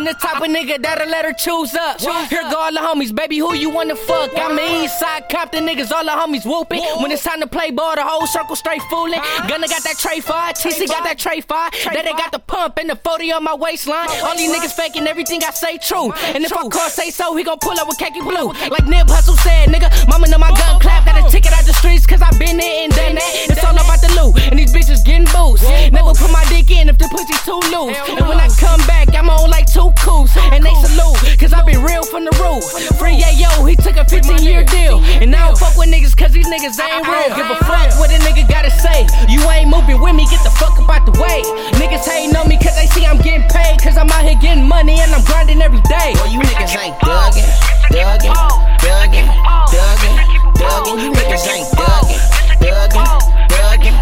I'm the type of nigga that'll let her choose up. Here go all the homies, baby, who you wanna fuck? I'm the east side the niggas, all the homies whooping. When it's time to play ball, the whole circle straight fooling. Gunna got that tray fire, TC got that tray fire. That they got the pump and the 40 on my waistline. All these niggas faking everything I say true. And if I call say so, he gon' pull up with khaki blue. Like Nip Hussle said, nigga, mama know my gun clap. Got a ticket out the streets, cause I been there and done that. It's all about the loot, and these bitches getting boost. Never put my dick in if the pussy too loose. And when I come back, from the roof. Free yeah, yo, he took a 15 year deal. And I don't fuck with niggas cause these niggas ain't real. Give a fuck what a nigga gotta say. You ain't moving with me, get the fuck up out the way. Niggas hating on me cause they see I'm getting paid. Cause I'm out here getting money and I'm grinding every day. Boy, you niggas ain't thuggin', thuggin', thuggin', thuggin', thuggin'. You niggas ain't thuggin', thuggin', thuggin',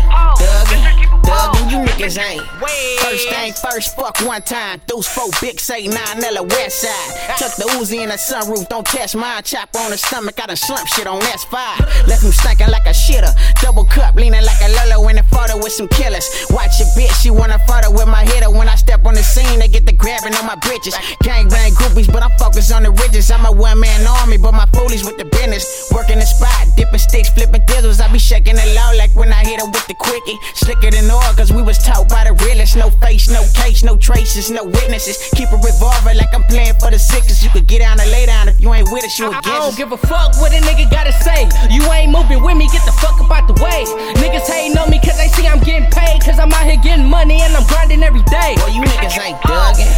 thuggin'. You niggas ain't. First thing first, fuck one time. Those four big say nine Ella West Side. Tuck the Uzi in the sunroof, don't test mine. Chop on the stomach, I done slump shit on S5. Left him stinking like a shitter. Double cup, leaning like a Lolo in the photo with some killers. Watch your bitch, she wanna photo with my hitter. When I step on the scene, they get the grabbing on my britches. Gangbang groupies, but I'm focused on the ridges. I'm a one man army, but my foolies with the business. Working the spot, dipping sticks, flipping dizzles. I be shaking it low like when I the quickie. Slicker than oil, cause we was taught by the realest. No face, no case, no traces, no witnesses. Keep a revolver like I'm playing for the Sixers. You could get down and lay down if you ain't with us, you I against don't us. give a fuck what a nigga gotta say. You ain't moving with me, get the fuck up out the way. Niggas hating on me cause they see I'm getting paid. Cause I'm out here getting money and I'm grinding every day. Boy, you niggas ain't thuggin',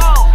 oh.